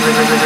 Yeah.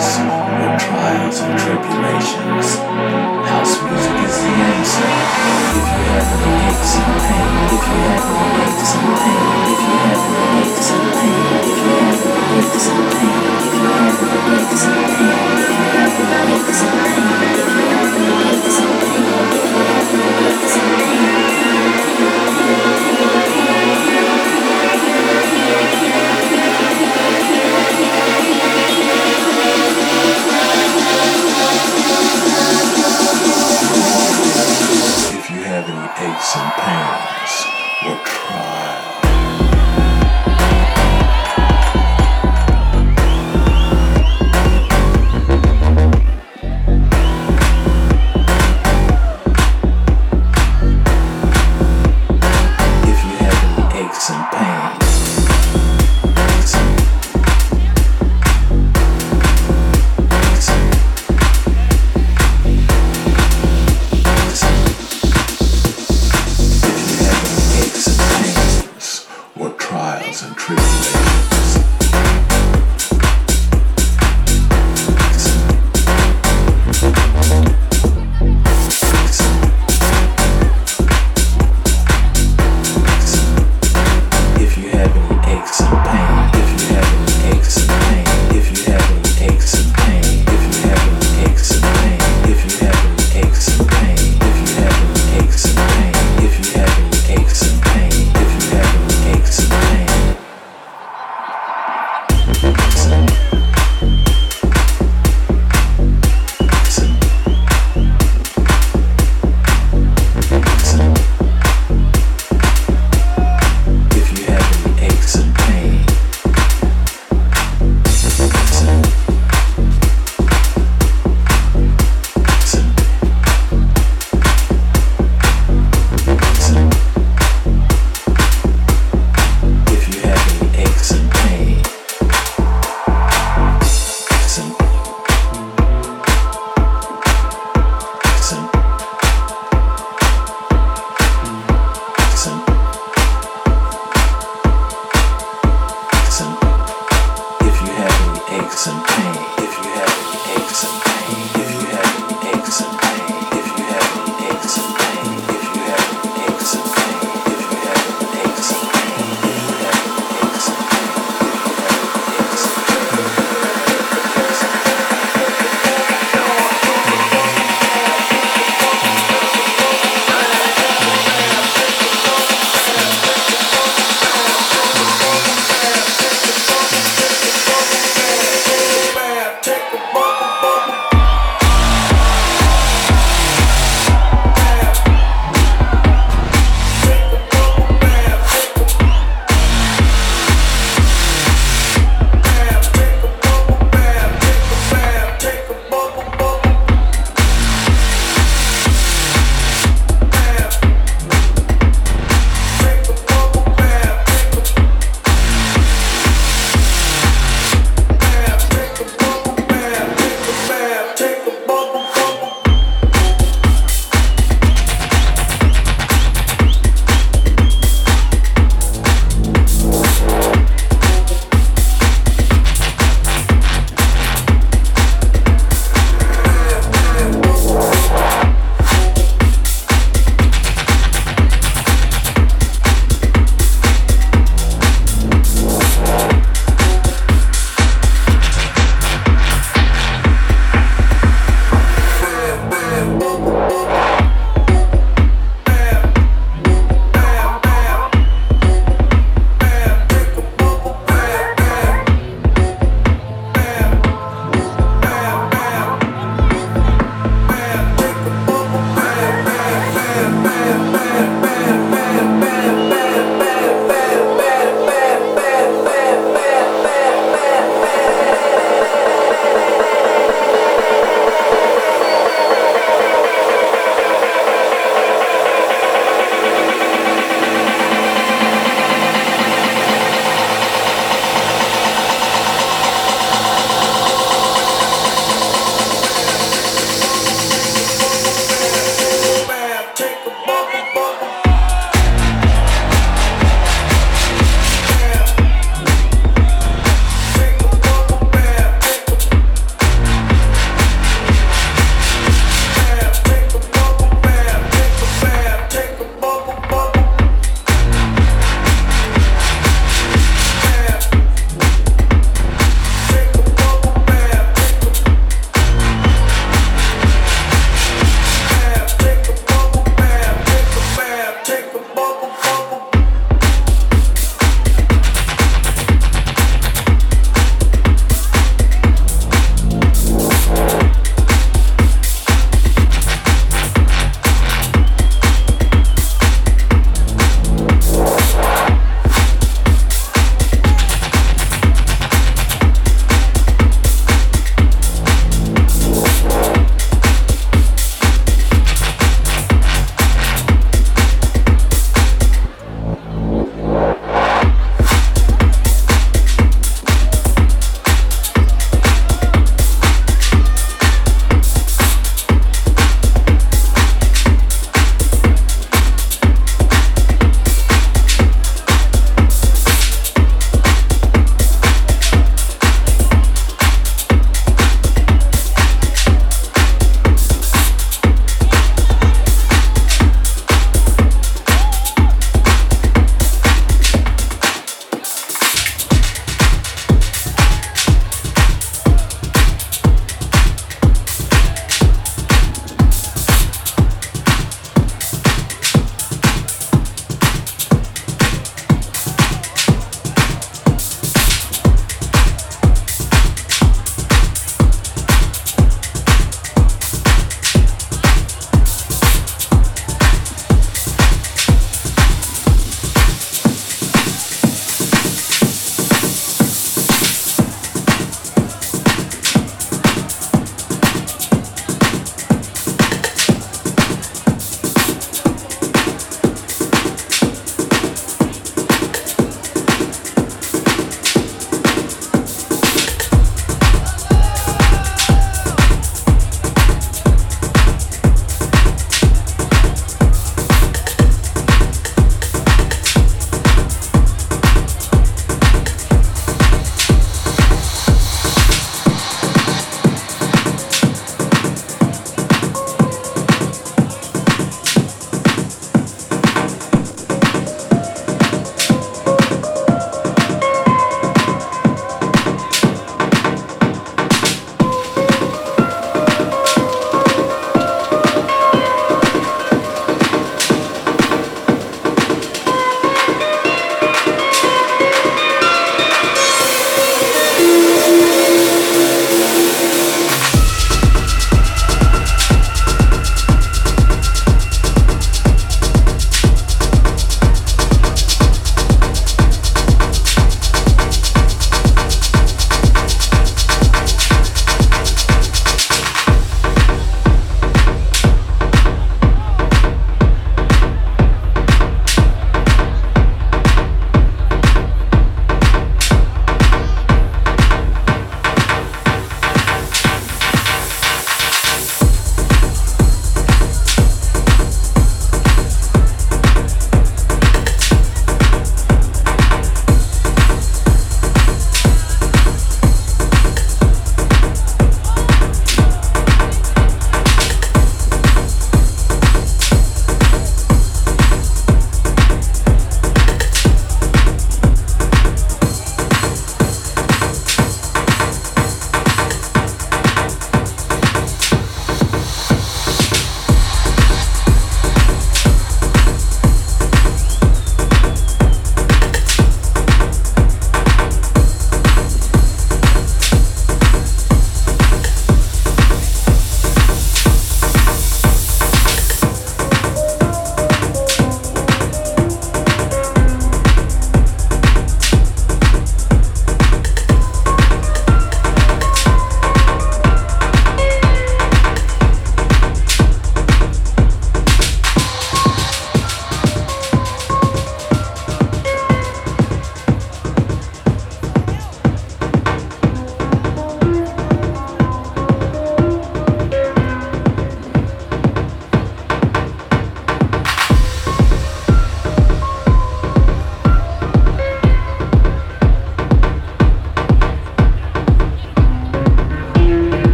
songs your trials and tribulations. House music is the answer. If you ever relate to some pain, if you ever relate to some pain, if you ever relate to some pain, if you ever relate to some pain.